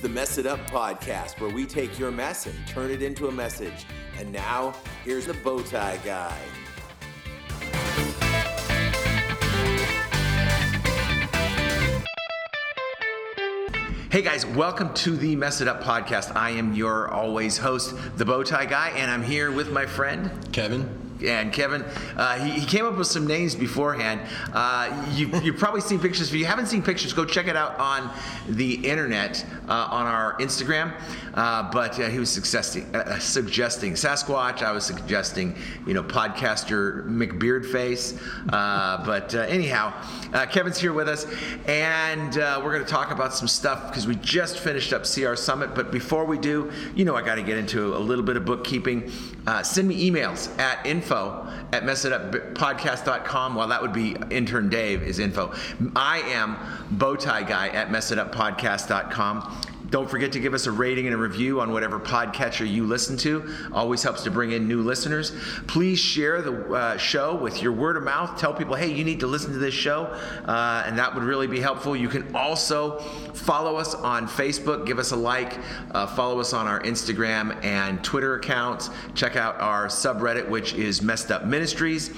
the Mess It Up podcast, where we take your mess and turn it into a message. And now, here's the Bowtie Guy. Hey guys, welcome to the Mess It Up podcast. I am your always host, the Bowtie Guy, and I'm here with my friend Kevin. And Kevin, uh, he, he, came up with some names beforehand. Uh, you, you've probably seen pictures. If you haven't seen pictures, go check it out on the internet uh, on our Instagram. Uh, but uh, he was suggesting, uh, suggesting Sasquatch. I was suggesting, you know, podcaster McBeardface. but anyhow, Kevin's here with us, and we're going to talk about some stuff because we just finished up CR Summit. But before we do, you know, I got to get into a little bit of bookkeeping. send me emails at info info at messituppodcast.com. Well, that would be intern Dave is info. I am bowtie guy at messituppodcast.com. Don't forget to give us a rating and a review on whatever podcatcher you listen to. Always helps to bring in new listeners. Please share the uh, show with your word of mouth. Tell people, hey, you need to listen to this show, uh, and that would really be helpful. You can also follow us on Facebook, give us a like, uh, follow us on our Instagram and Twitter accounts. Check out our subreddit, which is Mess It Up Ministries.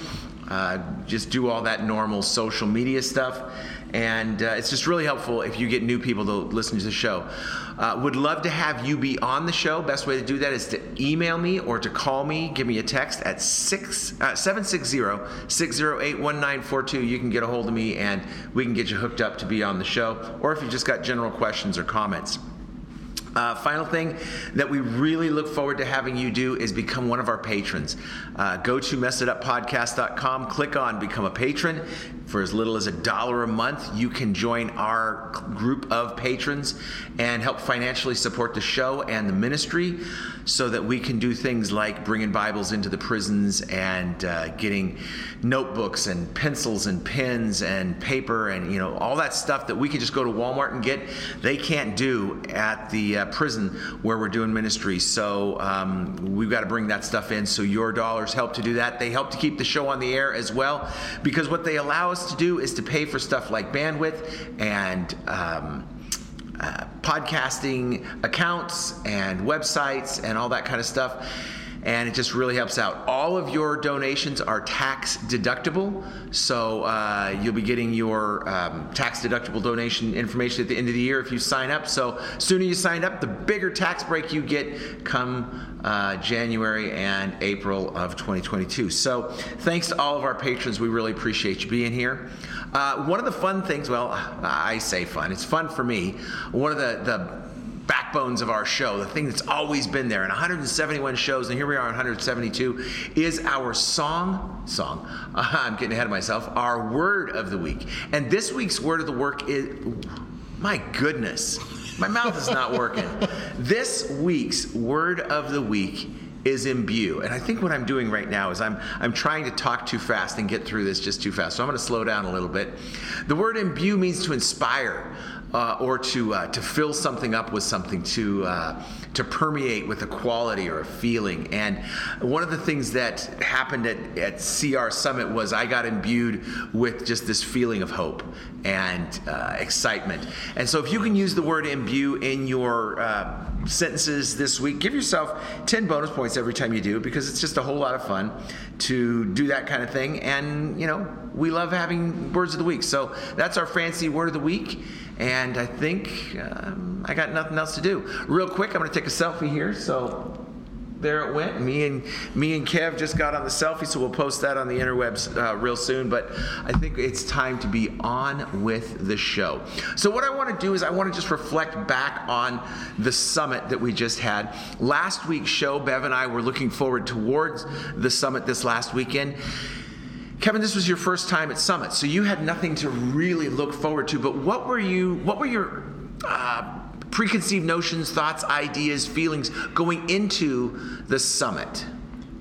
Uh, just do all that normal social media stuff. And uh, it's just really helpful if you get new people to listen to the show. Uh, would love to have you be on the show. Best way to do that is to email me or to call me. Give me a text at six, uh, 760-608-1942. You can get a hold of me and we can get you hooked up to be on the show. Or if you just got general questions or comments. Uh, final thing that we really look forward to having you do is become one of our patrons. Uh, go to messituppodcast.com, click on Become a Patron. For as little as a dollar a month, you can join our group of patrons and help financially support the show and the ministry so that we can do things like bringing Bibles into the prisons and uh, getting notebooks and pencils and pens and paper and you know all that stuff that we can just go to Walmart and get. They can't do at the uh, prison where we're doing ministry. So um, we've got to bring that stuff in. So your dollars help to do that. They help to keep the show on the air as well because what they allow us to do is to pay for stuff like bandwidth and. Um, uh, podcasting accounts and websites and all that kind of stuff and it just really helps out. All of your donations are tax deductible, so uh, you'll be getting your um, tax deductible donation information at the end of the year if you sign up. So sooner you sign up, the bigger tax break you get come uh, January and April of 2022. So thanks to all of our patrons. We really appreciate you being here. Uh, one of the fun things, well, I say fun, it's fun for me. One of the, the backbones of our show, the thing that's always been there in 171 shows, and here we are on 172, is our song, song, uh, I'm getting ahead of myself, our word of the week. And this week's word of the work is, my goodness, my mouth is not working. this week's word of the week is imbue. And I think what I'm doing right now is I'm I'm trying to talk too fast and get through this just too fast. So I'm going to slow down a little bit. The word imbue means to inspire uh, or to uh, to fill something up with something to uh, to permeate with a quality or a feeling. And one of the things that happened at, at CR Summit was I got imbued with just this feeling of hope and uh, excitement. And so if you can use the word imbue in your uh, sentences this week, give yourself 10 bonus points every time you do because it's just a whole lot of fun to do that kind of thing. And, you know, we love having words of the week. So that's our fancy word of the week. And I think um, I got nothing else to do. Real quick, I'm going to take a selfie here. So there it went. Me and me and Kev just got on the selfie, so we'll post that on the interwebs uh, real soon. But I think it's time to be on with the show. So what I want to do is I want to just reflect back on the summit that we just had. Last week's show, Bev and I were looking forward towards the summit this last weekend. Kevin, this was your first time at Summit, so you had nothing to really look forward to. But what were you? What were your uh, preconceived notions, thoughts, ideas, feelings going into the summit?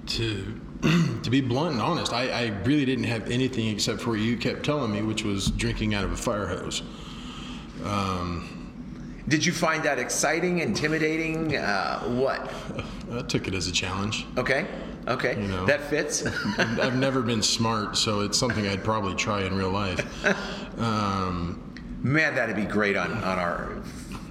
To to be blunt and honest, I, I, really didn't have anything except for what you kept telling me, which was drinking out of a fire hose. Um, Did you find that exciting, intimidating? Uh, what? I took it as a challenge. Okay. Okay, you know, that fits. I've never been smart, so it's something I'd probably try in real life. Um, Man, that'd be great on, on our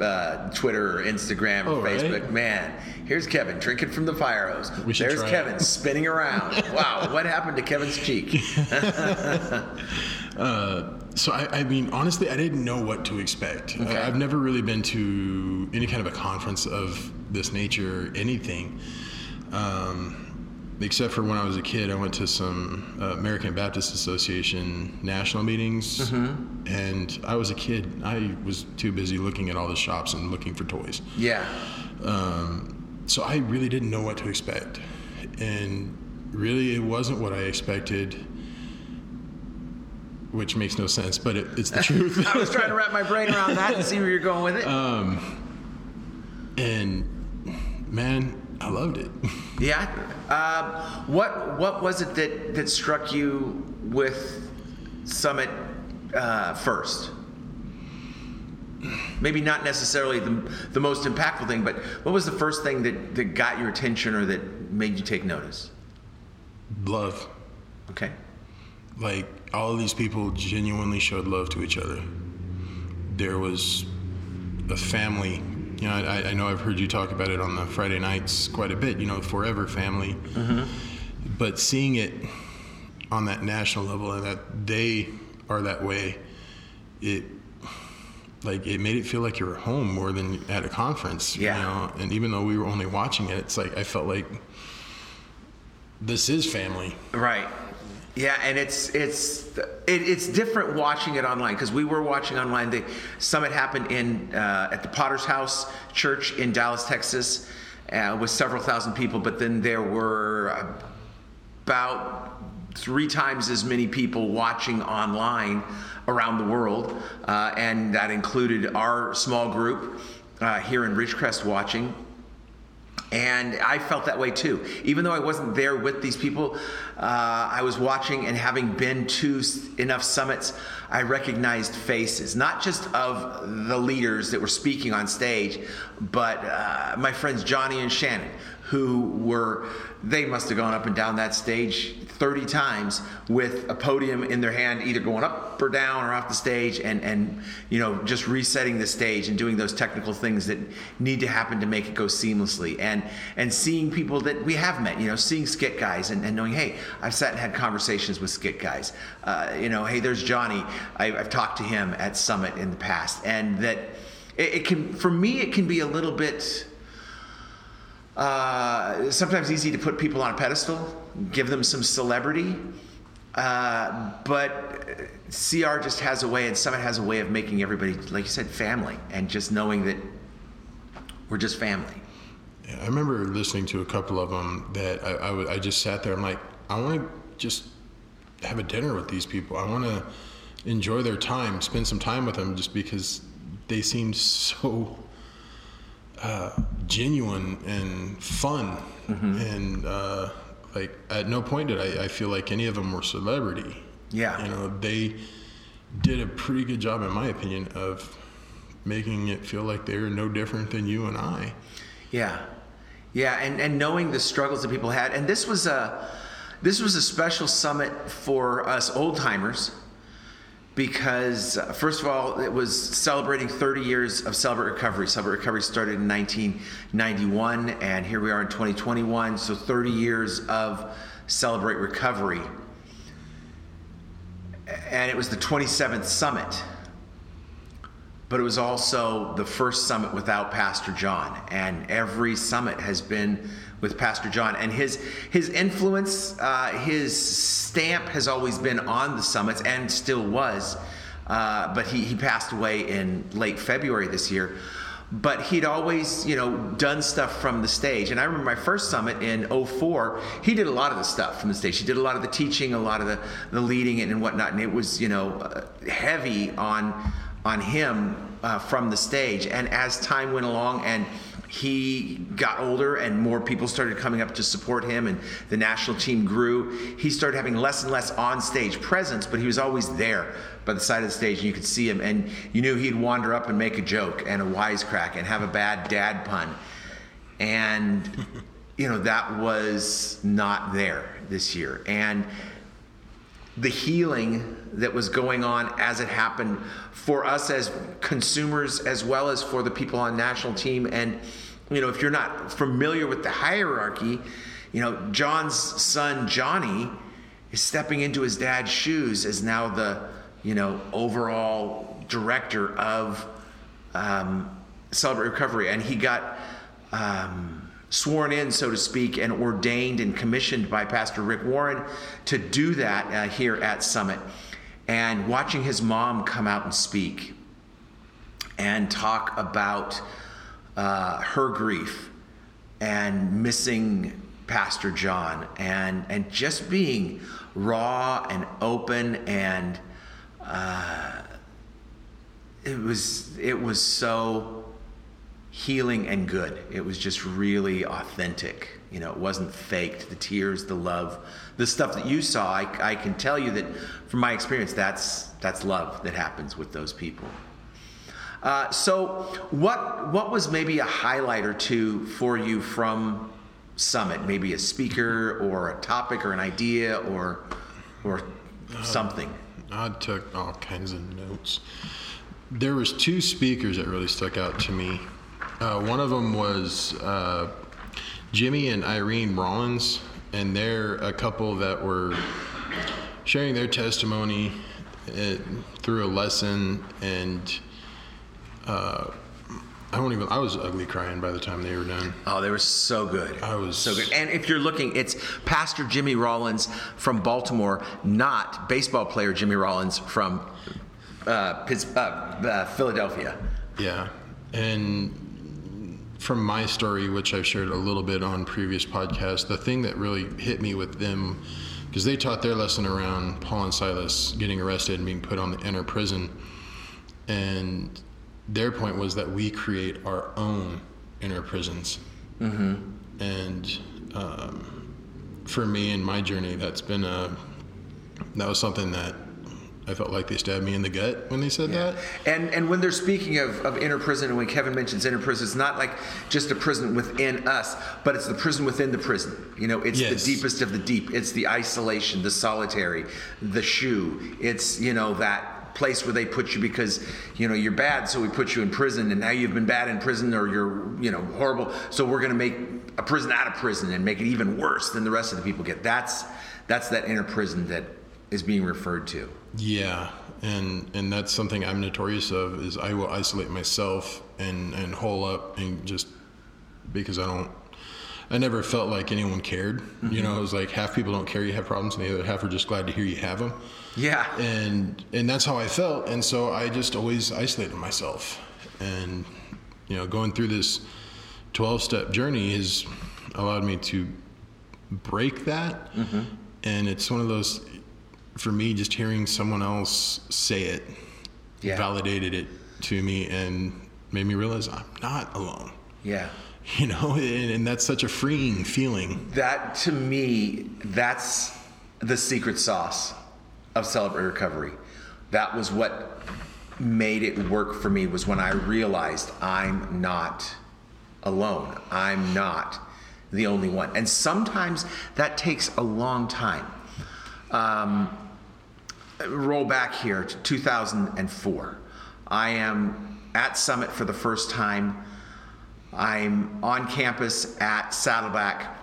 uh, Twitter or Instagram or Oh, right. Facebook. Man, here's Kevin drinking from the fire hose. There's Kevin it. spinning around. wow, what happened to Kevin's cheek? So I, I mean, honestly, I didn't know what to expect. Okay. I, I've never really been to any kind of a conference of this nature, or anything, um, except for when I was a kid. I went to some uh, American Baptist Association national meetings, and I was a kid. I was too busy looking at all the shops and looking for toys. Yeah. Um, so I really didn't know what to expect, and really, it wasn't what I expected. Which makes no sense, but it, it's the truth. I was trying to wrap my brain around that and see where you're going with it. Uh, and man, I loved it. Yeah. Um, what What was it that that struck you with Summit uh, first? Maybe not necessarily the, the most impactful thing, but what was the first thing that, that got your attention or that made you take notice? Love. Okay. Like all of these people genuinely showed love to each other. There was a family. You know, I, I know I've heard you talk about it on the Friday nights quite a bit. You know, forever family. Mm-hmm. But seeing it on that national level and that they are that way, it like it made it feel like you were home more than at a conference. Yeah. You know? And even though we were only watching it, it's like I felt like this is family. Right. Yeah, and it's it's it, it's different watching it online because we were watching online. The summit happened in uh, at the Potter's House Church in Dallas, Texas, uh, with several thousand people. But then there were about three times as many people watching online around the world, uh, and that included our small group uh, here in Ridgecrest watching. And I felt that way too. Even though I wasn't there with these people, uh, I was watching and having been to enough summits, I recognized faces, not just of the leaders that were speaking on stage, but uh, my friends Johnny and Shannon, who were, they must have gone up and down that stage 30 times with a podium in their hand, either going up or down or off the stage and, and you know, just resetting the stage and doing those technical things that need to happen to make it go seamlessly. And, and seeing people that we have met, you know, seeing skit guys and, and knowing, hey, I've sat and had conversations with skit guys. Uh, you know, hey, there's Johnny. I, I've talked to him at Summit in the past. And that it, it can, for me, it can be a little bit, uh, sometimes easy to put people on a pedestal, give them some celebrity. Uh, but CR just has a way, and Summit has a way of making everybody, like you said, family, and just knowing that we're just family. Yeah, I remember listening to a couple of them that I, I, w- I just sat there. I'm like, I want to just have a dinner with these people. I want to enjoy their time, spend some time with them, just because they seem so uh, genuine and fun. And uh, like, at no point did I, I feel like any of them were celebrity. Yeah. You know, they did a pretty good job, in my opinion, of making it feel like they're no different than you and I. Yeah, yeah, and and knowing the struggles that people had, and this was a this was a special summit for us old timers because uh, first of all, it was celebrating 30 years of Celebrate Recovery. Celebrate Recovery started in 1991, and here we are in 2021. So 30 years of Celebrate Recovery, and it was the 27th summit but it was also the first summit without Pastor John. And every summit has been with Pastor John. And his, his influence, uh, his stamp has always been on the summits and still was. Uh, but he, he passed away in late February this year. But he'd always, you know, done stuff from the stage. And I remember my first summit in 04, he did a lot of the stuff from the stage. He did a lot of the teaching, a lot of the, the leading and whatnot. And it was, you know, uh, heavy on on him uh, from the stage. And as time went along and he got older and more people started coming up to support him and the national team grew, he started having less and less on stage presence, but he was always there by the side of the stage and you could see him and you knew he'd wander up and make a joke and a wisecrack and have a bad dad pun. And, you know, that was not there this year. And the healing that was going on as it happened for us as consumers as well as for the people on national team. And you know if you're not familiar with the hierarchy you know john's son johnny is stepping into his dad's shoes as now the you know overall director of um, celebrate recovery. And he got um, sworn in, so to speak, and ordained and commissioned by Pastor Rick Warren to do that uh, here at Summit. And watching his mom come out and speak and talk about uh, her grief and missing Pastor John and and just being raw and open and uh, it was it was so healing and good. It was just really authentic. You know, it wasn't faked. The tears, the love, the stuff that you saw. I, I can tell you that from my experience, that's that's love that happens with those people. Uh, so, what what was maybe a highlight or two for you from Summit? Maybe a speaker or a topic or an idea or or something. I took all kinds of notes. There was two speakers that really stuck out to me. Uh, one of them was uh, Jimmy and Irene Rollins, and they're a couple that were sharing their testimony uh, through a lesson, and uh, I don't even. I was ugly crying by the time they were done. Oh, they were so good. I was- so good. And if you're looking, it's Pastor Jimmy Rollins from Baltimore, not baseball player Jimmy Rollins from uh, Pitts, uh, uh, Philadelphia. Yeah, and from my story, which I've shared a little bit on previous podcasts, the thing that really hit me with them, because they taught their lesson around Paul and Silas getting arrested and being put on the inner prison, and their point was that we create our own inner prisons, mm-hmm. and um, for me in my journey, that's been a that was something that I felt like they stabbed me in the gut when they said that. And and when they're speaking of, of inner prison, and when Kevin mentions inner prison, it's not like just a prison within us, but it's the prison within the prison. You know, it's Yes. the deepest of the deep. It's the isolation, the solitary, the shoe. It's you know that place where they put you because you know you're bad, so we put you in prison, and now you've been bad in prison, or you're you know horrible, so we're going to make a prison out of prison and make it even worse than the rest of the people get. That's that's that inner prison that is being referred to. Yeah, and and that's something I'm notorious of is I will isolate myself and and hole up and just because I don't. I never felt like anyone cared. You mm-hmm. know, it was like half people don't care you have problems, and the other half are just glad to hear you have them. Yeah. and and that's how I felt, and so I just always isolated myself, and you know, going through this twelve step journey has allowed me to break that, mm-hmm. and it's one of those for me just hearing someone else say it Yeah. validated it to me and made me realize I'm not alone. Yeah. You know, and, and that's such a freeing feeling. That to me, that's the secret sauce of Celebrate Recovery. That was what made it work for me was when I realized I'm not alone. I'm not the only one. And sometimes that takes a long time. Um, roll back here to 2004. I am at Summit for the first time. I'm on campus at Saddleback.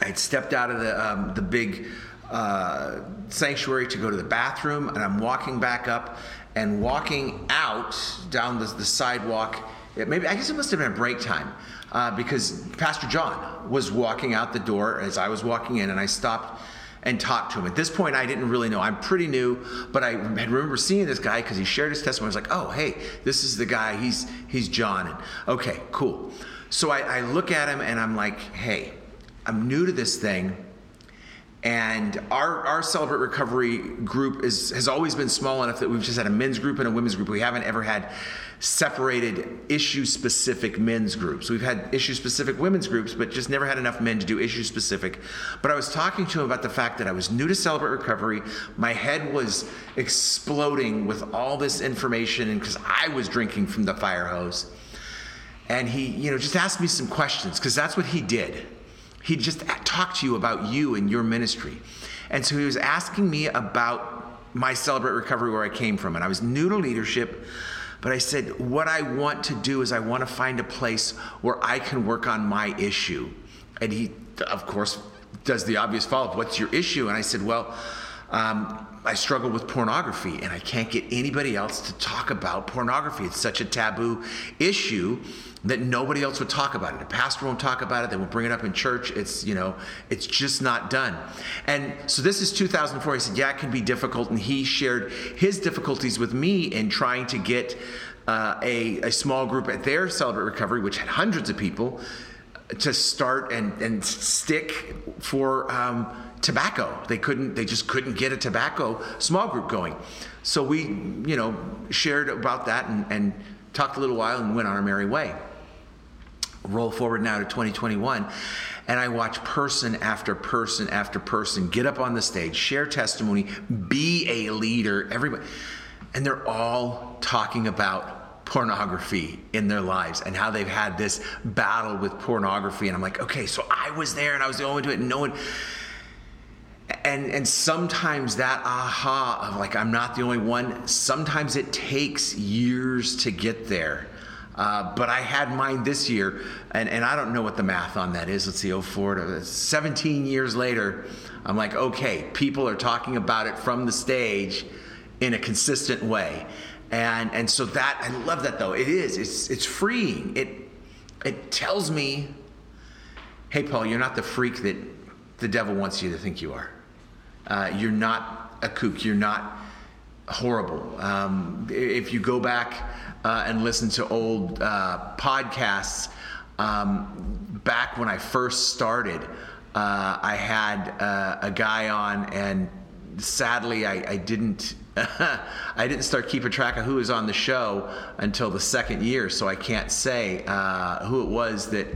I had stepped out of the um, the big uh, sanctuary to go to the bathroom, and I'm walking back up and walking out down the, the sidewalk. It maybe I guess it must have been break time uh, because Pastor John was walking out the door as I was walking in, and I stopped and talked to him. At this point, I didn't really know. I'm pretty new, but I had remember seeing this guy because he shared his testimony. I was like, oh, hey, this is the guy. He's he's John. And okay, cool. So I, I look at him and I'm like, hey, I'm new to this thing. And our, our Celebrate Recovery group is, has always been small enough that we've just had a men's group and a women's group. We haven't ever had separated issue specific men's groups. We've had issue specific women's groups, but just never had enough men to do issue specific. But I was talking to him about the fact that I was new to Celebrate Recovery. My head was exploding with all this information, and because I was drinking from the fire hose. And he, you know, just asked me some questions because that's what he did. He just talked to you about you and your ministry. And so he was asking me about my Celebrate Recovery, where I came from. And I was new to leadership, but I said, what I want to do is I want to find a place where I can work on my issue. And he, of course, does the obvious follow up What's your issue? And I said, well, um, I struggle with pornography and I can't get anybody else to talk about pornography. It's such a taboo issue that nobody else would talk about it. A pastor won't talk about it. They won't bring it up in church. It's, you know, it's just not done. And so this is 2004. He said, yeah, it can be difficult. And he shared his difficulties with me in trying to get uh, a, a small group at their Celebrate Recovery, which had hundreds of people, to start and, and stick for um, tobacco. They couldn't, they just couldn't get a tobacco small group going. So we, you know, shared about that and, and talked a little while and went on our merry way. Roll forward now to 2021 and I watch person after person after person get up on the stage, share testimony, be a leader, everybody. And they're all talking about pornography in their lives and how they've had this battle with pornography. And I'm like, okay, so I was there and I was the only one to it, and no one and and sometimes that aha of like I'm not the only one. Sometimes it takes years to get there. Uh, but I had mine this year, and, and I don't know what the math on that is. Let's see, 04 to 17 years later, I'm like, okay, people are talking about it from the stage in a consistent way. And, and so that, I love that though. It is, it's, it's freeing. It, it tells me, hey, Paul, you're not the freak that the devil wants you to think you are. Uh, you're not a kook. You're not horrible. Um, if you go back uh, and listen to old uh, podcasts, um, back when I first started, uh, I had uh, a guy on, and sadly, I, I didn't. I didn't start keeping track of who was on the show until the second year, so I can't say uh, who it was that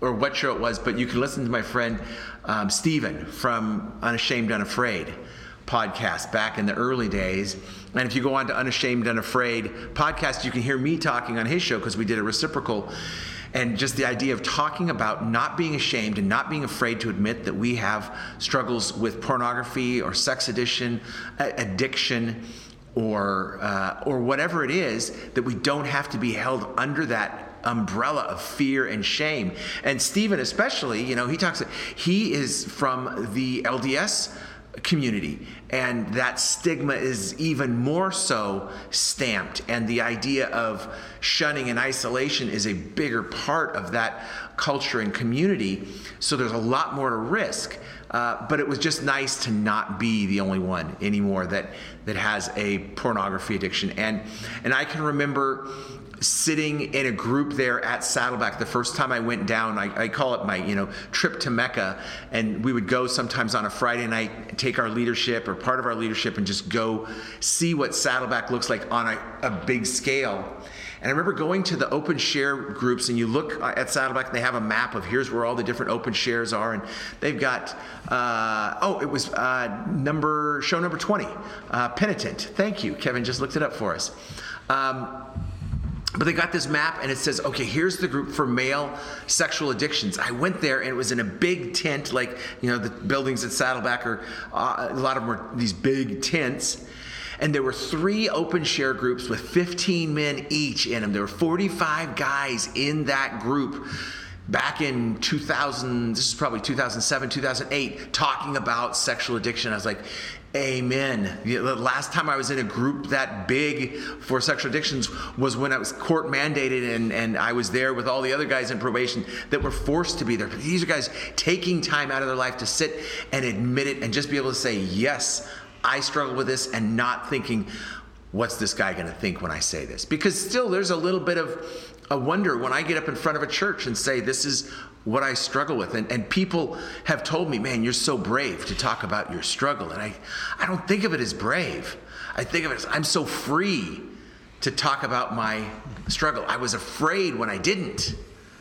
or what show it was, but you can listen to my friend um, Stephen from Unashamed Unafraid podcast back in the early days. And if you go on to Unashamed and Unafraid podcast, you can hear me talking on his show because we did a reciprocal. And just the idea of talking about not being ashamed and not being afraid to admit that we have struggles with pornography or sex addiction, addiction, or uh, or whatever it is that we don't have to be held under that umbrella of fear and shame. And Stephen, especially, you know, he talks, he is from the LDS community and that stigma is even more so stamped. And the idea of shunning and isolation is a bigger part of that culture and community. So there's a lot more to risk. Uh, but it was just nice to not be the only one anymore that that has a pornography addiction. And and i can remember sitting in a group there at Saddleback. The first time I went down, I, I, call it my you know trip to Mecca, and we would go sometimes on a Friday night, take our leadership or part of our leadership, and just go see what Saddleback looks like on a, a big scale. And I remember going to the open share groups, and you look at Saddleback, and they have a map of here's where all the different open shares are, and they've got uh, oh, it was uh, number show number twenty, uh, penitent. Thank you, Kevin. Just looked it up for us. Um, but they got this map and it says, okay, here's the group for male sexual addictions. I went there and it was in a big tent, like, you know, the buildings at Saddleback are, uh, a lot of them were these big tents. And there were three open share groups with 15 men each in them. There were 45 guys in that group back in 2000, this is probably 2007, 2008, talking about sexual addiction. I was like, Amen. The last time I was in a group that big for sexual addictions was when I was court mandated and, and I was there with all the other guys in probation that were forced to be there. These are guys taking time out of their life to sit and admit it and just be able to say, yes, I struggle with this and not thinking, what's this guy going to think when I say this? Because still, there's a little bit of a wonder when I get up in front of a church and say, this is what I struggle with. And, and people have told me, man, you're so brave to talk about your struggle. And I, I don't think of it as brave. I think of it as I'm so free to talk about my struggle. I was afraid when I didn't.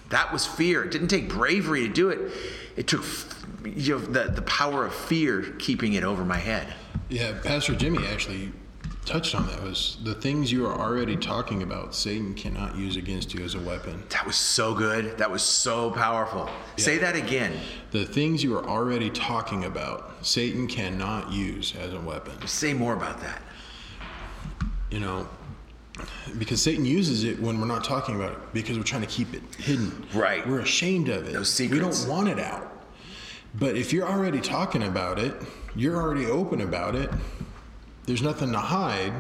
That was fear. It didn't take bravery to do it. It took you know, the, the power of fear keeping it over my head. Yeah, Pastor Jimmy actually touched on that was the things you are already talking about satan cannot use against you as a weapon That was so good. That was so powerful. Say that again. the things you are already talking about satan cannot use as a weapon Say more about that. you know because satan uses it when we're not talking about it because we're trying to keep it hidden Right. we're ashamed of it Those we don't want it out but if you're already talking about it you're already open about it there's nothing to hide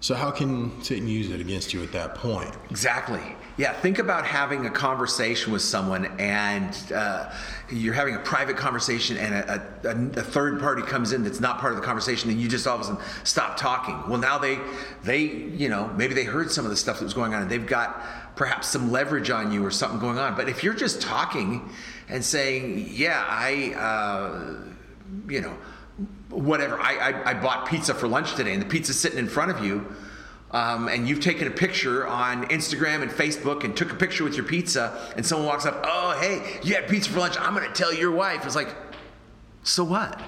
so how can satan use it against you at that point Exactly. Yeah, think about having a conversation with someone and uh, you're having a private conversation and a, a, a third party comes in that's not part of the conversation and you just all of a sudden stop talking. Well, now they, they, you know, maybe they heard some of the stuff that was going on and they've got perhaps some leverage on you or something going on. But if you're just talking and saying, yeah, I, uh, you know, whatever, I, I, I bought pizza for lunch today and the pizza's sitting in front of you um, and you've taken a picture on Instagram and Facebook and took a picture with your pizza, and someone walks up, oh, hey, you had pizza for lunch. I'm going to tell your wife. It's like, so what?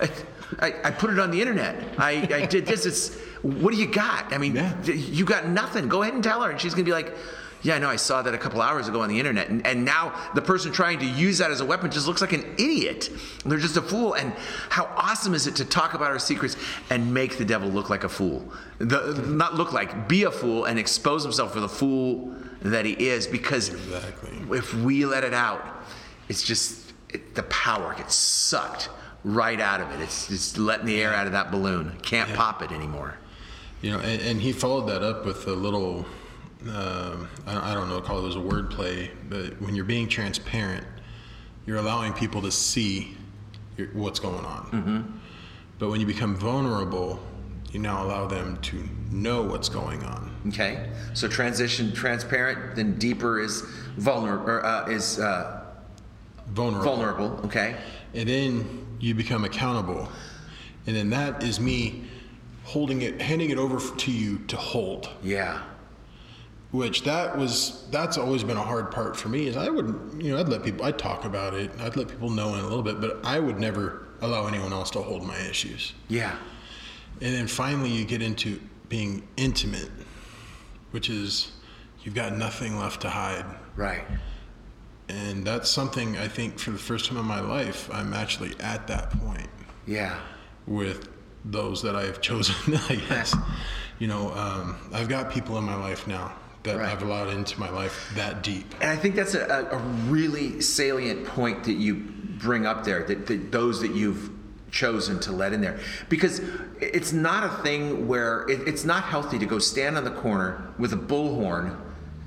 I, I, I put it on the internet. I, I did this. It's what do you got? I mean, Yeah. you got nothing. Go ahead and tell her, and she's going to be like. Yeah, I know. I saw that a couple hours ago on the internet, and, and now the person trying to use that as a weapon just looks like an idiot. They're just a fool. And how awesome is it to talk about our secrets and make the devil look like a fool? The, not look like, be a fool and expose himself for the fool that he is. Because Exactly. if we let it out, it's just it, the power gets sucked right out of it. It's just letting the air out of that balloon. Can't pop it anymore. You know, and, and he followed that up with a little, um I, don't- I don't know, call it was a wordplay, but when you're being transparent, you're allowing people to see your, what's going on. But when you become vulnerable, you now allow them to know what's going on. Okay, so transition transparent, then deeper is vulnerable. Or, uh, is uh, Vulnerable. vulnerable. Okay, And then you become accountable. And then that is me holding it, handing it over to you to hold. yeah, which that was that's always been a hard part for me is i would you know i'd let people i'd talk about it i'd let people know in a little bit but i would never allow anyone else to hold my issues. Yeah, and then finally you get into being intimate which is you've got nothing left to hide. Right. and that's something i think for the first time in my life i'm actually at that point. Yeah, with those that i've chosen. I guess. You know um, i've got people in my life now that Right. i've allowed into my life that deep and I think that's a, a really salient point that you bring up there. That, that those that you've chosen to let in there, because it's not a thing where it, it's not healthy to go stand on the corner with a bullhorn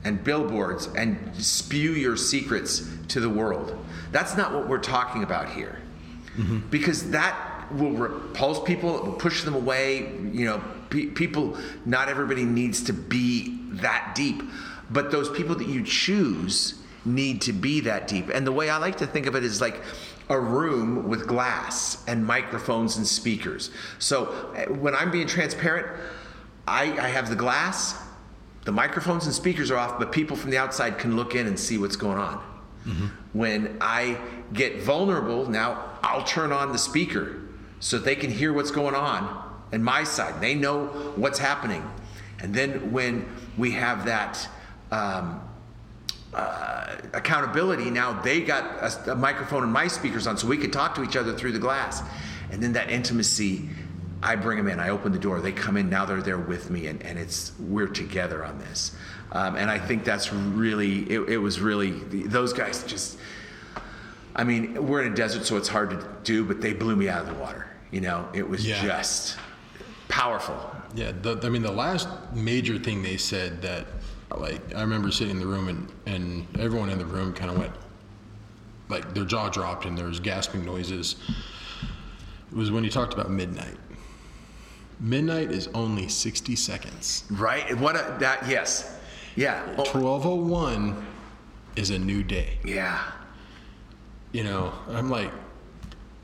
and billboards and spew your secrets to the world. That's not what we're talking about here. Mm-hmm. because that will repulse people, it will push them away. You know, pe- people, not everybody needs to be that deep, but those people that you choose need to be that deep. And the way I like to think of it is like a room with glass and microphones and speakers. So uh, when I'm being transparent, I, I have the glass, the microphones and speakers are off, but people from the outside can look in and see what's going on. When I get vulnerable, now I'll turn on the speaker so they can hear what's going on and my side. They know what's happening. And then when we have that um, uh, accountability, now they got a, a microphone and my speakers on so we could talk to each other through the glass. And then that intimacy, I bring them in, I open the door, they come in, now they're there with me, and, and it's we're together on this. Um, and I think that's really, it, it was really, those guys just, I mean, we're in a desert, so it's hard to do, but they blew me out of the water. You know, it was Yeah. just powerful. Yeah, the, I mean, the last major thing they said that, like, I remember sitting in the room and, and everyone in the room kind of went, like, their jaw dropped and there was gasping noises. It was when you talked about midnight. Midnight is only 60 seconds. Right? What a, that, yes. Yeah. Oh, 1201 is a new day. yeah. You know, I'm like,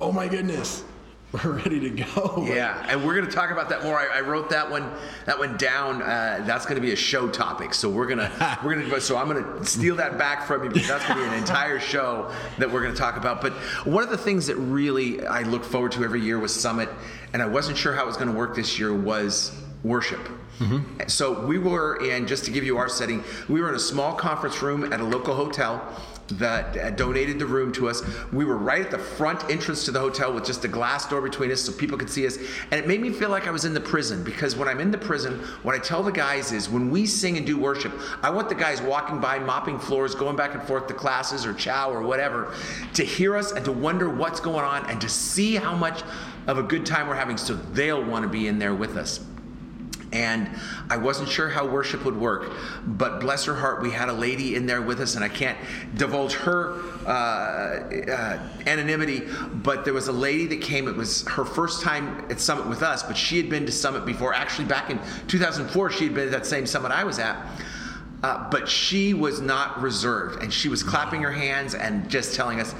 oh my goodness, ready to go. Yeah, and we're gonna talk about that more. I, I wrote that one, that one down. Uh, that's gonna be a show topic. So we're gonna, we're gonna. So I'm gonna steal that back from you because that's gonna be an entire show that we're gonna talk about. But one of the things that really I look forward to every year with Summit, and I wasn't sure how it was gonna work this year, was worship. So we were in, just to give you our setting, we were in a small conference room at a local hotel that donated the room to us. We were right at the front entrance to the hotel with just a glass door between us so people could see us. And it made me feel like I was in the prison because when I'm in the prison, what I tell the guys is when we sing and do worship, I want the guys walking by, mopping floors, going back and forth to classes or chow or whatever, to hear us and to wonder what's going on and to see how much of a good time we're having so they'll want to be in there with us and I wasn't sure how worship would work. But bless her heart, we had a lady in there with us, and I can't divulge her uh, uh, anonymity. But there was a lady that came. It was her first time at Summit with us, but she had been to Summit before. Actually, back in 2004, she had been at that same Summit I was at. Uh, but she was not reserved, and she was clapping her hands and just telling us,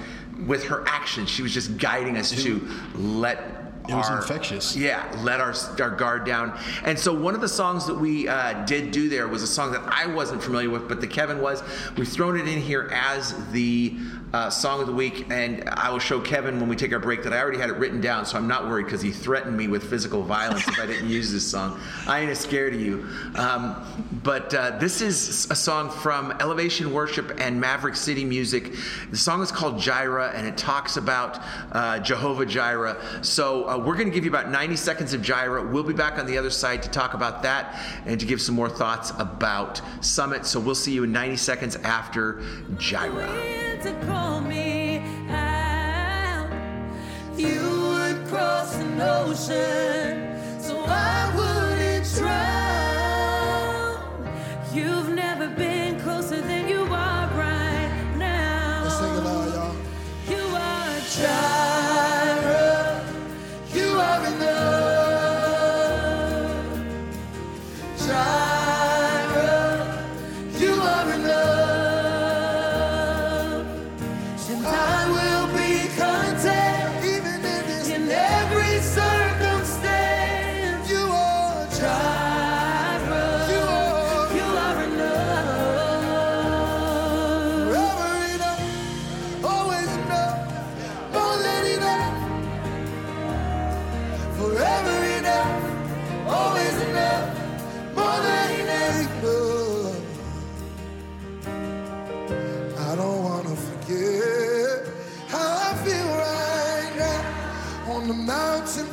with her actions, she was just guiding us to let It was our- infectious. Yeah, let our our guard down. And so one of the songs that we uh, did do there was a song that I wasn't familiar with, but the Kevin was. We've thrown it in here as the uh, song of the week, and I will show Kevin when we take our break that I already had it written down, so I'm not worried because he threatened me with physical violence if I didn't use this song. I ain't as scared of you. Um, but uh, this is a song from Elevation Worship and Maverick City Music. The song is called Jireh, and it talks about uh, Jehovah Jireh. So uh, we're going to give you about 90 seconds of Jireh. We'll be back on the other side to talk about that and to give some more thoughts about Summit. So we'll see you in 90 seconds after Jireh.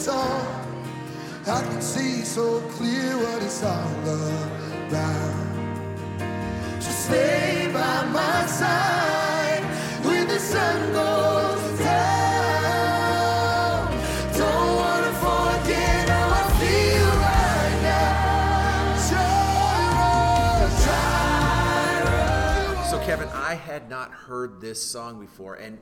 Mountain. I can see so clear what it's all about. So stay by my side when the sun goes down. Don't wanna forget. So, Kevin, I had not heard this song before, and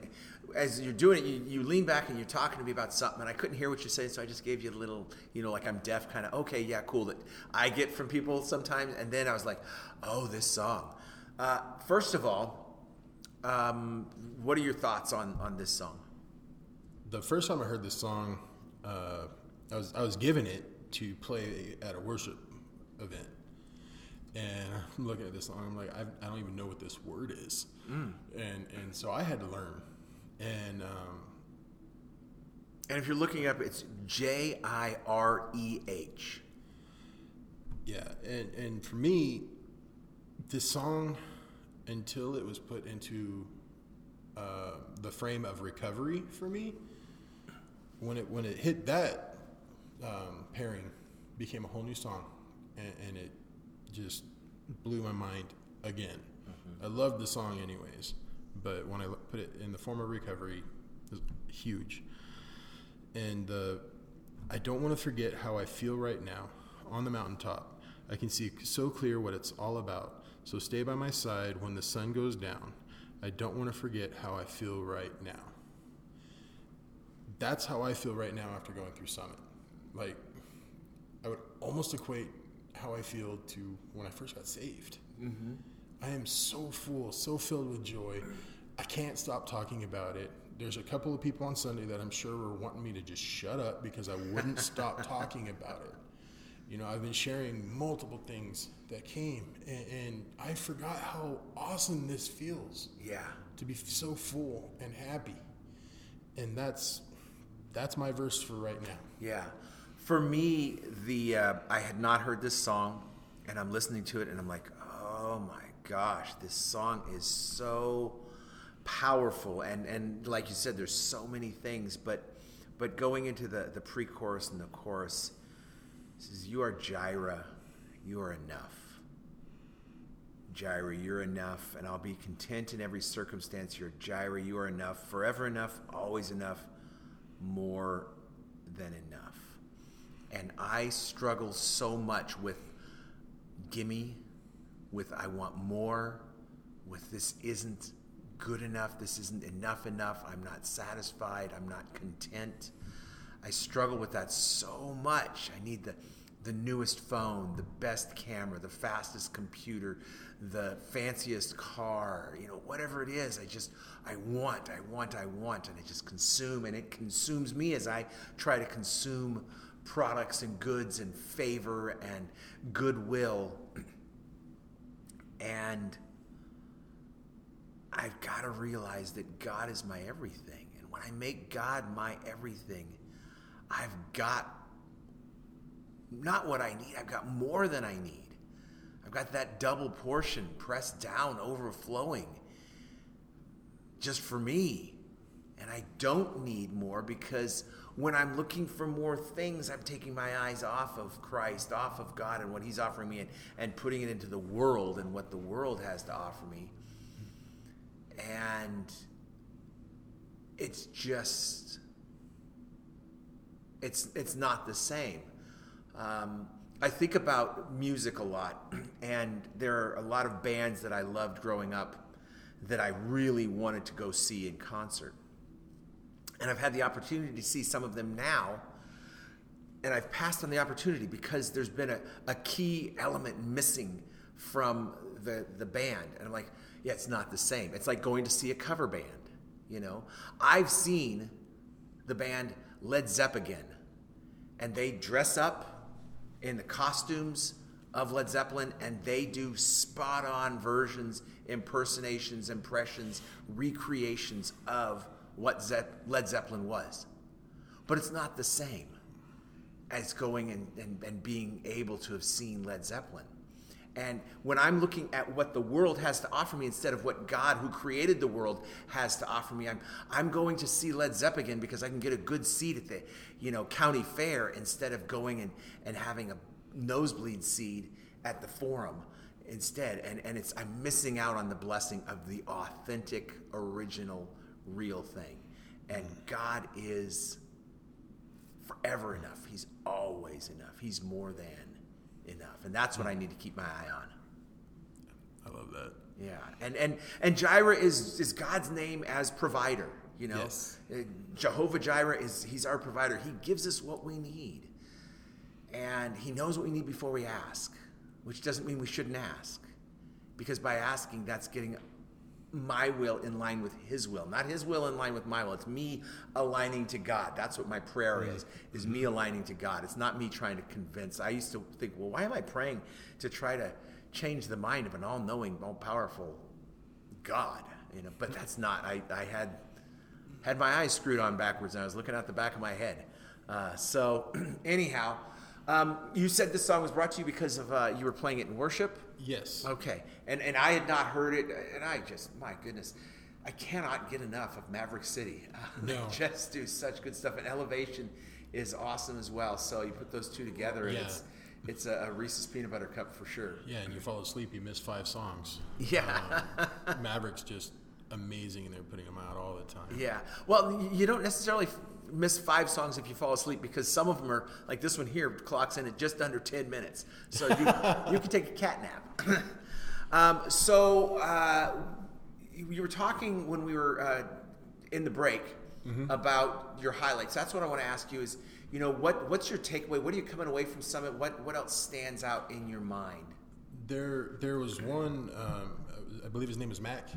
as you're doing it, you, you lean back and you're talking to me about something, and I couldn't hear what you're saying, so I just gave you a little, you know, like I'm deaf, kind of, okay, yeah, cool, that I get from people sometimes, and then I was like, oh, this song. Uh, first of all, um, what are your thoughts on, on this song? The first time I heard this song, uh, I was I was given it to play at a worship event, and I'm looking at this song. I'm like, I, I don't even know what this word is, and and so I had to learn, and um, And if you're looking up, it's J I R E H. Yeah, and and for me, this song, until it was put into uh, the frame of recovery for me, when it when it hit that um, pairing, became a whole new song, and, and it just blew my mind again. I loved the song anyways, but when I put it in the form of recovery, it was huge. And uh, I don't want to forget how I feel right now on the mountaintop. I can see so clear what it's all about. So stay by my side when the sun goes down. I don't want to forget how I feel right now. That's how I feel right now after going through Summit. Like, I would almost equate how I feel to when I first got saved. I am so full, so filled with joy. I can't stop talking about it. There's a couple of people on Sunday that I'm sure were wanting me to just shut up because I wouldn't stop talking about it. You know, I've been sharing multiple things that came, and, and I forgot how awesome this feels Yeah. to be so full and happy. And that's that's my verse for right now. Yeah. For me, the uh, I had not heard this song, and I'm listening to it, and I'm like, oh my gosh, this song is so powerful, and and like you said, there's so many things, but but going into the the pre-chorus and the chorus, says, "You are Jireh, you are enough." Jireh, you're enough, and I'll be content in every circumstance. You're Jireh, you are enough, forever enough, always enough, more than enough. And I struggle so much with gimme, with I want more, with this isn't good enough, this isn't enough enough, I'm not satisfied, I'm not content. I struggle with that so much. I need the the newest phone, the best camera, the fastest computer, the fanciest car, you know, whatever it is, I just, I want, I want, I want, and I just consume, and it consumes me as I try to consume products and goods and favor and goodwill. And I've got to realize that God is my everything. And when I make God my everything, I've got not what I need, I've got more than I need. I've got that double portion pressed down, overflowing just for me. And I don't need more because when I'm looking for more things, I'm taking my eyes off of Christ, off of God and what He's offering me, and, and putting it into the world and what the world has to offer me. And it's just, it's, it's not the same. Um, I think about music a lot, and there are a lot of bands that I loved growing up that I really wanted to go see in concert. And I've had the opportunity to see some of them now, and I've passed on the opportunity because there's been a, a key element missing from the, the band. And I'm like, yeah, it's not the same. It's like going to see a cover band, you know? I've seen the band Led Zeppelin, and they dress up in the costumes of Led Zeppelin, and they do spot on versions, impersonations, impressions, recreations of what Ze- Led Zeppelin was. But it's not the same as going and, and, and being able to have seen Led Zeppelin. And when I'm looking at what the world has to offer me instead of what God, who created the world, has to offer me, I'm, I'm going to see Led Zeppelin because I can get a good seat at the you know, county fair instead of going and, and having a nosebleed seat at the forum instead. And, and it's I'm missing out on the blessing of the authentic, original, real thing. And mm. God is forever enough. He's always enough. He's more than enough. And that's what I need to keep my eye on. I love that. Yeah. And and and Jireh is is God's name as provider, you know. Yes. Uh, Jehovah Jireh is he's our provider. He gives us what we need. And he knows what we need before we ask, which doesn't mean we shouldn't ask. Because by asking, that's getting my will in line with his will. Not his will in line with my will. It's me aligning to god. That's what my prayer is is me aligning to god. It's not me trying to convince. I used to think well why am i praying to try to change the mind of an all-knowing all-powerful god? You know but that's not i, I had had my eyes screwed on backwards and i was looking at the back of my head. Uh, so anyhow um, you said this song was brought to you because of uh, you were playing it in worship Yes. Okay, and and I had not heard it, and I just my goodness, I cannot get enough of Maverick City. they No. just do such good stuff, and Elevation is awesome as well. So you put those two together, and Yeah. it's it's a, a Reese's peanut butter cup for sure. Yeah, and you fall asleep, you miss five songs. Yeah, Maverick's just amazing, and they're putting them out all the time. yeah. Well, you don't necessarily miss five songs if you fall asleep because some of them are like this one here clocks in at just under ten minutes, so you you can take a cat nap. um, so uh, you were talking when we were uh, in the break about your highlights. That's what I want to ask you is, you know, what what's your takeaway? What are you coming away from Summit? What what else stands out in your mind? There, there was one. Um, I believe his name is Mac.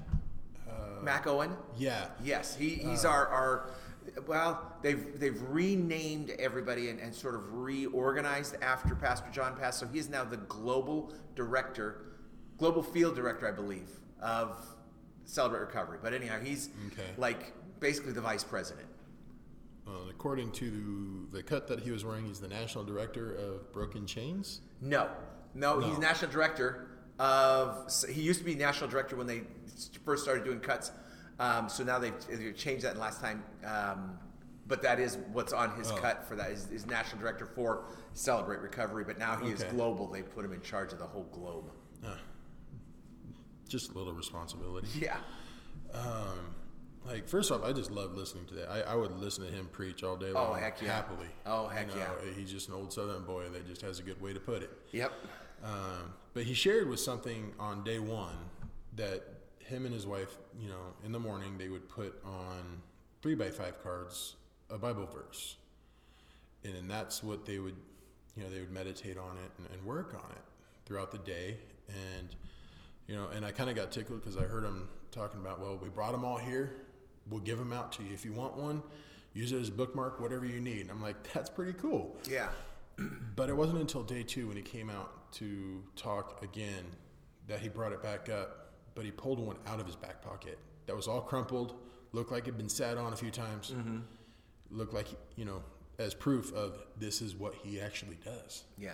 Uh, Mac Owen. yeah. Yes, he, he's our, our well, they've they've renamed everybody and, and sort of reorganized after Pastor John passed. So he is now the global director, global field director, I believe, of Celebrate Recovery. But anyhow, he's Okay. like basically the vice president. Uh, according to the cut that he was wearing, he's the national director of Broken Chains. No, no, he's national director of. He used to be national director when they first started doing cuts. Um, so now they've, they've changed that last time. Um, but that is what's on his Oh. cut for that is, is national director for Celebrate Recovery. But now he is global. They put him in charge of the whole globe. Just a little responsibility. Yeah. Um, like first off, I just love listening to that. I, I would listen to him preach all day long, Oh heck yeah. happily. Oh, heck You know, yeah. He's just an old Southern boy that just has a good way to put it. Yep. Um, but he shared with something on day one that him and his wife, you know, in the morning they would put on three by five cards a Bible verse, and then that's what they would, you know, they would meditate on it and, and work on it throughout the day, and you know, and I kind of got tickled because I heard him talking about, well, we brought them all here, we'll give them out to you if you want one, use it as a bookmark, whatever you need. And I'm like, that's pretty cool. Yeah. But it wasn't until day two when he came out to talk again that he brought it back up. But he pulled one out of his back pocket that was all crumpled, looked like it'd been sat on a few times, mm-hmm. looked like, you know, as proof of this is what he actually does. Yeah.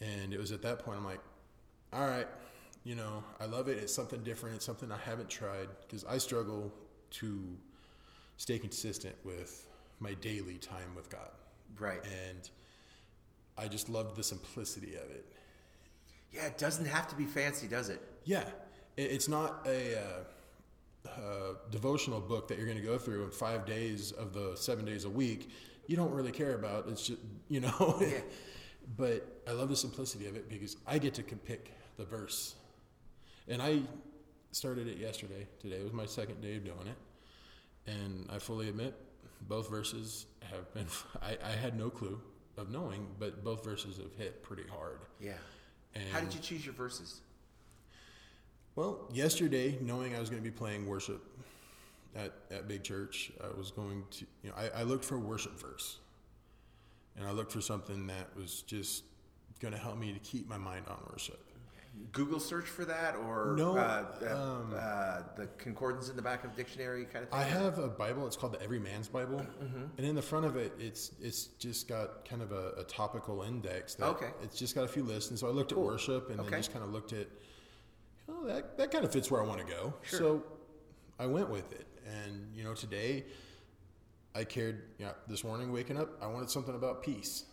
And it was at that point I'm like, all right, you know, I love it. It's something different. It's something I haven't tried because I struggle to stay consistent with my daily time with God. Right. And I just love the simplicity of it. Yeah. It doesn't have to be fancy, does it? Yeah, it, it's not a uh, uh, devotional book that you're going to go through in five days of the seven days a week. You don't really care about. It's just you know. Yeah. but I love the simplicity of it because I get to pick the verse, and I started it yesterday. Today was my second day of doing it, and I fully admit both verses have been. I, I had no clue of knowing, but both verses have hit pretty hard. Yeah. How did you choose your verses? Well, yesterday, knowing I was going to be playing worship at, at Big Church, I was going to, you know, I, I looked for a worship verse. And I looked for something that was just going to help me to keep my mind on worship. Google search for that, or No, uh, uh, um, uh, the concordance in the back of the dictionary kind of thing? I have a Bible. It's called the Every Man's Bible, Mm-hmm. and in the front of it, it's it's just got kind of a, a topical index. That Okay. It's just got a few lists, and so I looked Cool. at worship, and Okay. then just kind of looked at, oh, that that kind of fits where I want to go. Sure. So I went with it, and you know, today I cared. You know, this morning waking up, I wanted something about peace,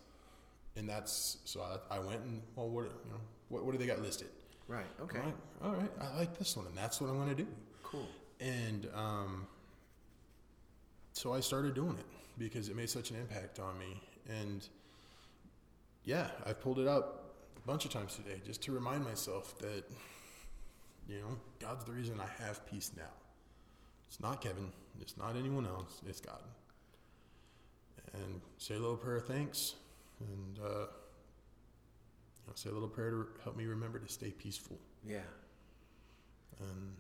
and that's so I, I went and well, what you know, what, what do they got listed? Right. Okay. All right, all right, I like this one, and that's what I'm going to do. Cool. And um, so I started doing it because it made such an impact on me. And yeah, I've pulled it up a bunch of times today just to remind myself that, you know, God's the reason I have peace now. It's not Kevin, it's not anyone else, it's God. And say a little prayer of thanks and uh, you know, say a little prayer to help me remember to stay peaceful. Yeah. And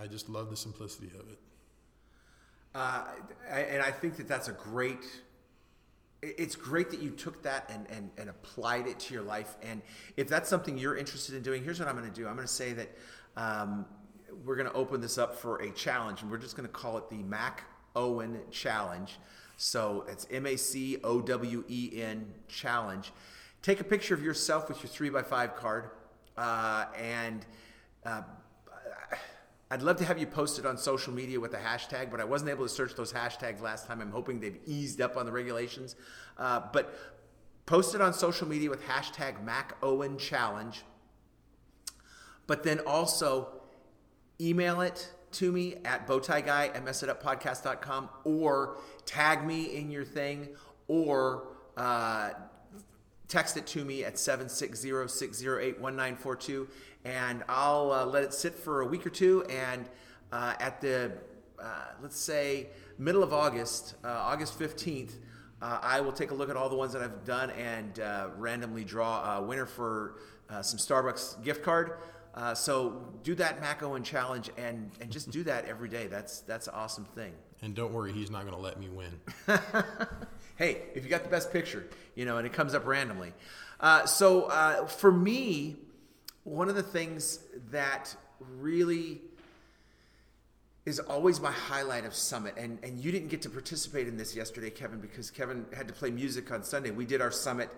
I just love the simplicity of it. Uh, I, and I think that that's a great. It- It's great that you took that and, and, and applied it to your life. And if that's something you're interested in doing, here's what I'm going to do. I'm going to say that um, we're going to open this up for a challenge, and we're just going to call it the Mac Owen Challenge. So it's M A C O W E N Challenge. Take a picture of yourself with your three by five card, uh, and uh, I'd love to have you post it on social media with the hashtag, but I wasn't able to search those hashtags last time. I'm hoping they've eased up on the regulations. Uh, but post it on social media with hashtag Mac Owen Challenge. But then also email it to me at bowtieguy at messituppodcast.com or tag me in your thing or uh, text it to me at 760-608-1942 and I'll uh, let it sit for a week or two and uh, at the uh, let's say middle of August, uh, August 15th, uh, I will take a look at all the ones that I've done and uh, randomly draw a winner for some Starbucks gift card. So do that Mac Owen challenge and, and just do that every day. That's that's an awesome thing. And don't worry, he's not going to let me win. hey, if you got the best picture, you know, and it comes up randomly. Uh, so uh, for me, one of the things that really is always my highlight of Summit. And and you didn't get to participate in this yesterday, Kevin, because Kevin had to play music on Sunday. We did our Summit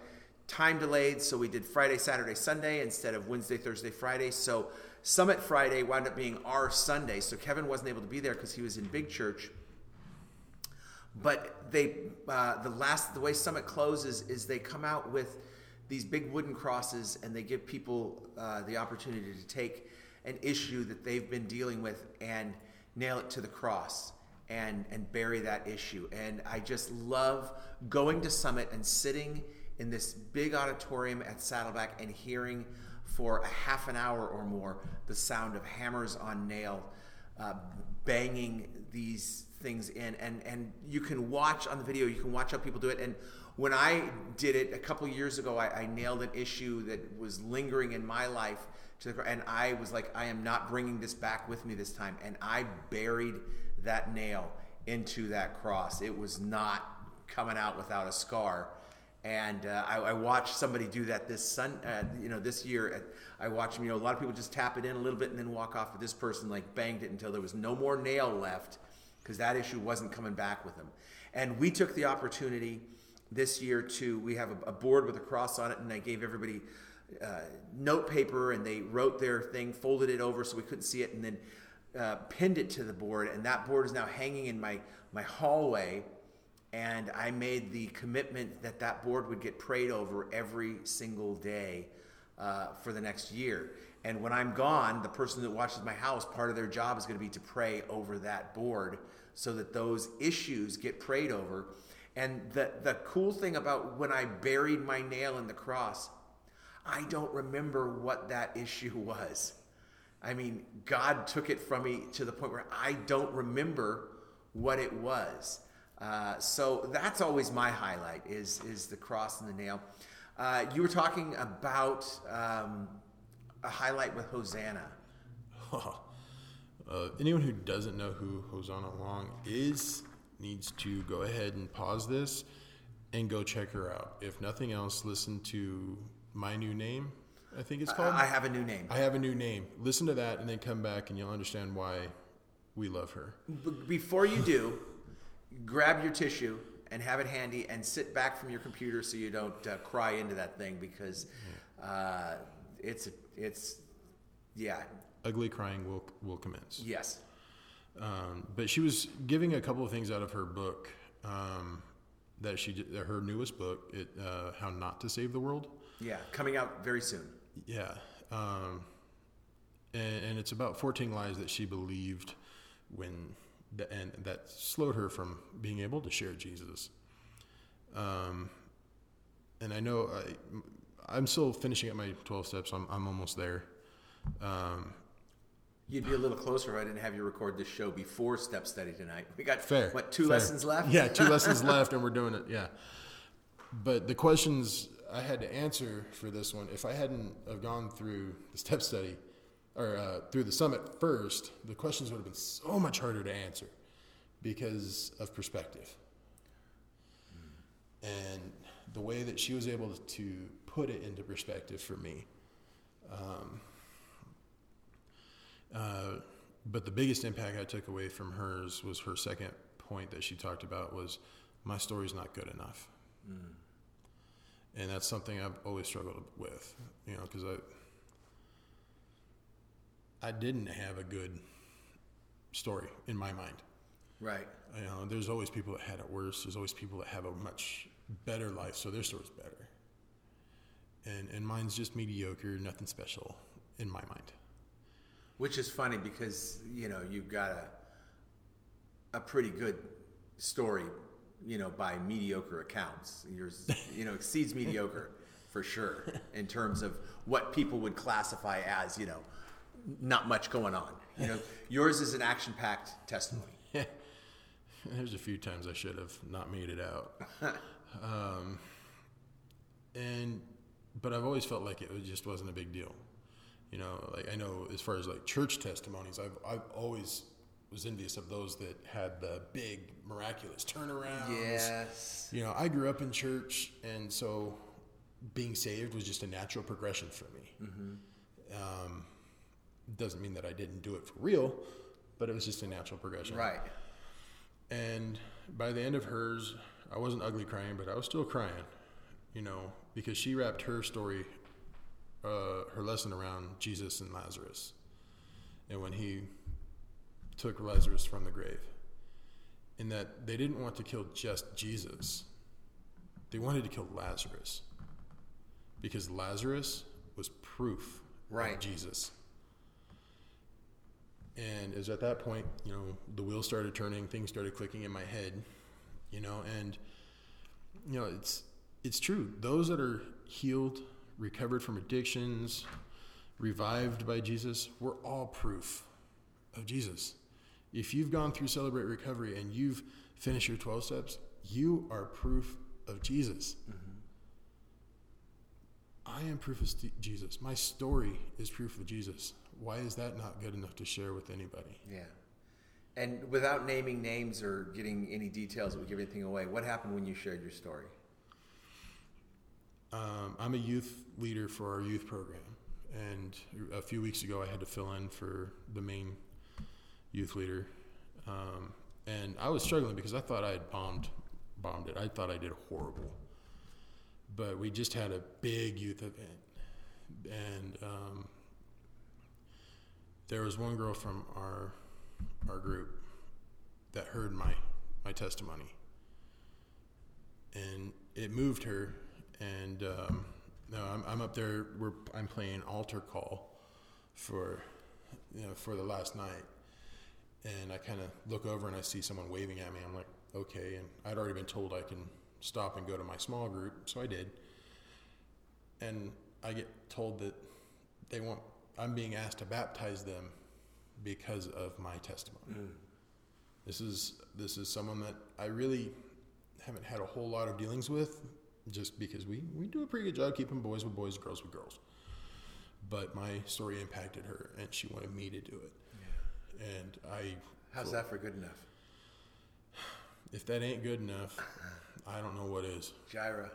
time delayed, so we did Friday, Saturday, Sunday instead of Wednesday, Thursday, Friday. So Summit Friday wound up being our Sunday. So Kevin wasn't able to be there because he was in big church. But they, uh, the last, the way Summit closes is they come out with these big wooden crosses and they give people uh, the opportunity to take an issue that they've been dealing with and nail it to the cross and and bury that issue. And I just love going to Summit and sitting in this big auditorium at Saddleback and hearing for a half an hour or more the sound of hammers on nail uh, banging these things in and and you can watch on the video you can watch how people do it and when i did it a couple years ago I, I nailed an issue that was lingering in my life to the and i was like i am not bringing this back with me this time and i buried that nail into that cross it was not coming out without a scar and uh, I, I, watched somebody do that this sun, uh, you know, this year. I watched. You know, a lot of people just tap it in a little bit and then walk off. But this person like banged it until there was no more nail left, because that issue wasn't coming back with them. And we took the opportunity this year to. We have a, a board with a cross on it, and I gave everybody uh, note paper, and they wrote their thing, folded it over so we couldn't see it, and then uh, pinned it to the board. And that board is now hanging in my my hallway and I made the commitment that that board would get prayed over every single day uh, for the next year. And when I'm gone, the person that watches my house, part of their job is going to be to pray over that board so that those issues get prayed over. And the, the cool thing about when I buried my nail in the cross, I don't remember what that issue was. I mean, God took it from me to the point where I don't remember what it was. Uh, so that's always my highlight is is the cross and the nail. Uh, you were talking about um, a highlight with Hosanna. Uh, anyone who doesn't know who Hosanna Wong is needs to go ahead and pause this and go check her out. If nothing else, listen to My New Name. I think it's called. I have a new name. I have a new name. Listen to that and then come back and you'll understand why we love her. B- before you do, grab your tissue and have it handy and sit back from your computer so you don't uh, cry into that thing because uh, it's it's yeah ugly crying will will commence yes um, but she was giving a couple of things out of her book um, that she did, her newest book it, uh, how not to save the world yeah coming out very soon yeah um, and, and it's about 14 lies that she believed when and that slowed her from being able to share Jesus. Um, and I know I, I, am still finishing up my 12 steps. I'm, I'm almost there. Um, You'd be a little closer if I didn't have you record this show before step study tonight. We got fair. What two fair. lessons left? Yeah, two lessons left, and we're doing it. Yeah, but the questions I had to answer for this one, if I hadn't have gone through the step study, or uh, through the summit first, the questions would have been so much harder to answer because of perspective. And the way that she was able to put it into perspective for me. Um, uh, but the biggest impact I took away from hers was her second point that she talked about was my story's not good enough. Mm. And that's something I've always struggled with, you know, because I I didn't have a good story in my mind. Right. You know, there's always people that had it worse. There's always people that have a much better life, so their story's better. And and mine's just mediocre, nothing special in my mind. Which is funny because you know you've got a a pretty good story, you know, by mediocre accounts. Yours, you know, exceeds mediocre for sure in terms of what people would classify as, you know, not much going on. You know, yours is an action-packed testimony. There's a few times I should have not made it out, um, and but I've always felt like it just wasn't a big deal. You know, like I know as far as like church testimonies, I've I've always was envious of those that had the big miraculous turnarounds. Yes. You know, I grew up in church, and so being saved was just a natural progression for me. Mm-hmm. Um, doesn't mean that I didn't do it for real, but it was just a natural progression. Right. And by the end of hers, I wasn't ugly crying, but I was still crying, you know, because she wrapped her story, uh, her lesson around Jesus and Lazarus. And when he took Lazarus from the grave, in that they didn't want to kill just Jesus, they wanted to kill Lazarus because Lazarus was proof Right. of Jesus. And it was at that point, you know, the wheels started turning, things started clicking in my head, you know, and you know, it's it's true. Those that are healed, recovered from addictions, revived by Jesus, we're all proof of Jesus. If you've gone through Celebrate Recovery and you've finished your 12 steps, you are proof of Jesus. Mm-hmm. I am proof of St- Jesus. My story is proof of Jesus. Why is that not good enough to share with anybody? Yeah. And without naming names or getting any details that would give anything away, what happened when you shared your story? Um, I'm a youth leader for our youth program, and a few weeks ago I had to fill in for the main youth leader, um, and I was struggling because I thought I had bombed, bombed it. I thought I did horrible, but we just had a big youth event, and um, there was one girl from our our group that heard my my testimony and it moved her. And um, no, I'm, I'm up there. We're I'm playing altar call for you know for the last night, and I kind of look over and I see someone waving at me. I'm like, okay, and I'd already been told I can stop and go to my small group, so I did. And I get told that they want I'm being asked to baptize them because of my testimony. This is this is someone that I really haven't had a whole lot of dealings with, just because we we do a pretty good job keeping boys with boys, girls with girls. But my story impacted her, and she wanted me to do it. And I, How's that for good enough? if that ain't good enough, I don't know what is. Jireh.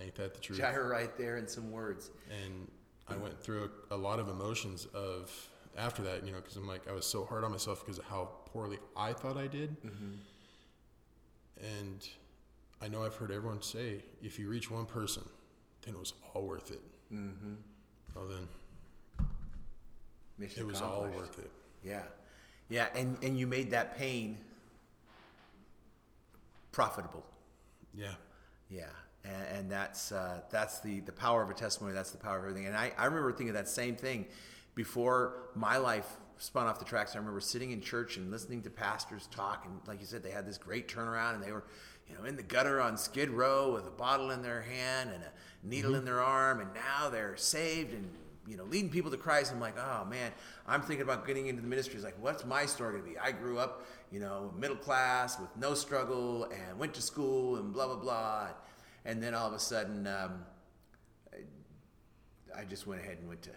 Ain't that the truth? Jireh right there in some words. and I went through a, a lot of emotions of after that, you know, because I'm like I was so hard on myself because of how poorly I thought I did, mm-hmm. and I know I've heard everyone say if you reach one person, then it was all worth it. Mm-hmm. Well, then Mission it was all worth it. Yeah, yeah, and and you made that pain profitable. Yeah, Yeah, and, and that's uh, that's the the power of a testimony. That's the power of everything. And I, I remember thinking that same thing before my life spun off the tracks. I remember sitting in church and listening to pastors talk, and like you said, they had this great turnaround, and they were, you know, in the gutter on Skid Row with a bottle in their hand and a needle in their arm, and now they're saved and you know, leading people to Christ. I'm like, oh man, I'm thinking about getting into the ministry. It's like, what's my story gonna be? I grew up, you know, middle class with no struggle and went to school and blah blah blah, and then all of a sudden, um, I, I just went ahead and went to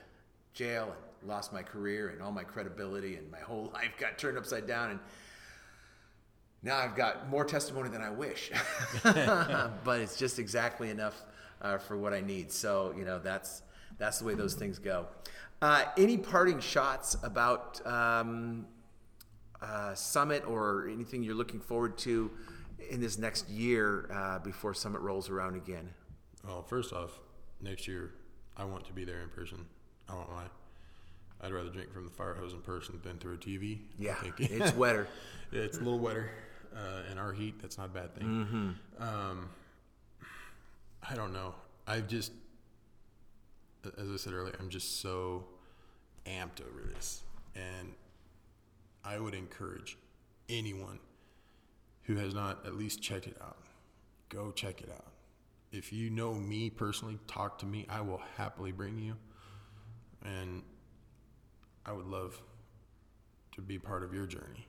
jail and lost my career and all my credibility and my whole life got turned upside down and. Now I've got more testimony than I wish, but it's just exactly enough uh, for what I need. So you know that's that's the way those things go. Uh, any parting shots about um, uh, Summit or anything you're looking forward to in this next year uh, before Summit rolls around again? Well, first off, next year I want to be there in person. I won't lie. I'd rather drink from the fire hose in person than through a TV. I Yeah, think. it's wetter. it's a little wetter, uh, and our heat. That's not a bad thing. Um, I don't know. I've just, as I said earlier, I'm just so amped over this, and I would encourage anyone who has not at least checked it out, go check it out. If you know me personally, talk to me. I will happily bring you, and I would love to be part of your journey.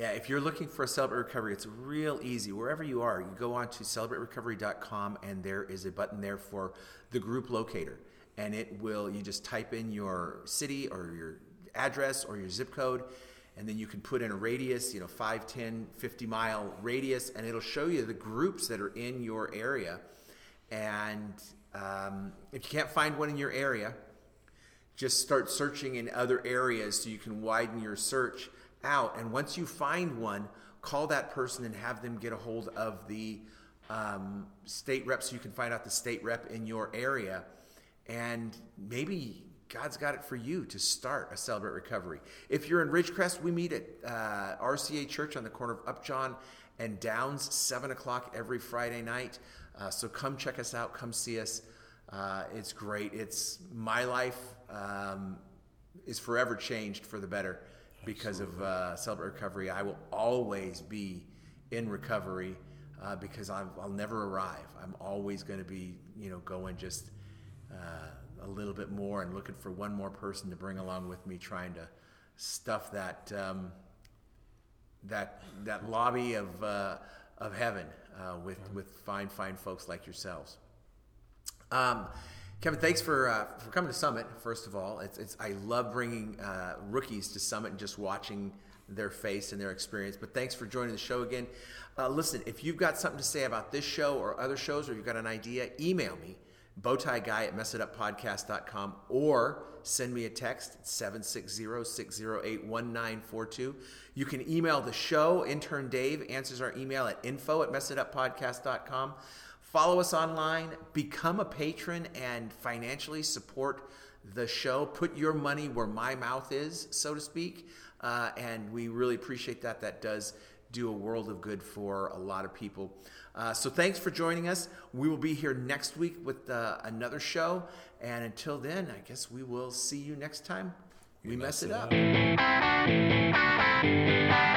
Yeah. If you're looking for a Celebrate Recovery, it's real easy. Wherever you are, you go on to celebraterecovery.com and there is a button there for the group locator. And it will, you just type in your city or your address or your zip code, and then you can put in a radius, you know, 5, 10, 50 mile radius, and it'll show you the groups that are in your area. And um, if you can't find one in your area, just start searching in other areas so you can widen your search out. And once you find one, call that person and have them get a hold of the um, state rep so you can find out the state rep in your area. And maybe God's got it for you to start a Celebrate Recovery. If you're in Ridgecrest, we meet at uh, RCA Church on the corner of Upjohn and Downs, 7 o'clock every Friday night. Uh, so come check us out, come see us. Uh, it's great. It's my life um, is forever changed for the better because of uh, Celebrate Recovery. I will always be in recovery uh, because i will never arrive. I'm always going to be, you know, going just uh, a little bit more and looking for one more person to bring along with me, trying to stuff that um, that that lobby of uh, of heaven uh, with with fine fine folks like yourselves. Um, Kevin, thanks for uh, for coming to Summit. First of all, it's, it's I love bringing uh, rookies to Summit and just watching their face and their experience. But thanks for joining the show again. Uh, listen, if you've got something to say about this show or other shows, or you've got an idea, email me bowtieguy at messituppodcast.com or send me a text at 760-608-1942 you can email the show intern dave answers our email at info at messituppodcast.com Follow us online, become a patron, and financially support the show. Put your money where my mouth is, so to speak. Uh, and we really appreciate that. That does do a world of good for a lot of people. Uh, so thanks for joining us. We will be here next week with uh, another show. And until then, I guess we will see you next time. We, we mess, mess, it, it up.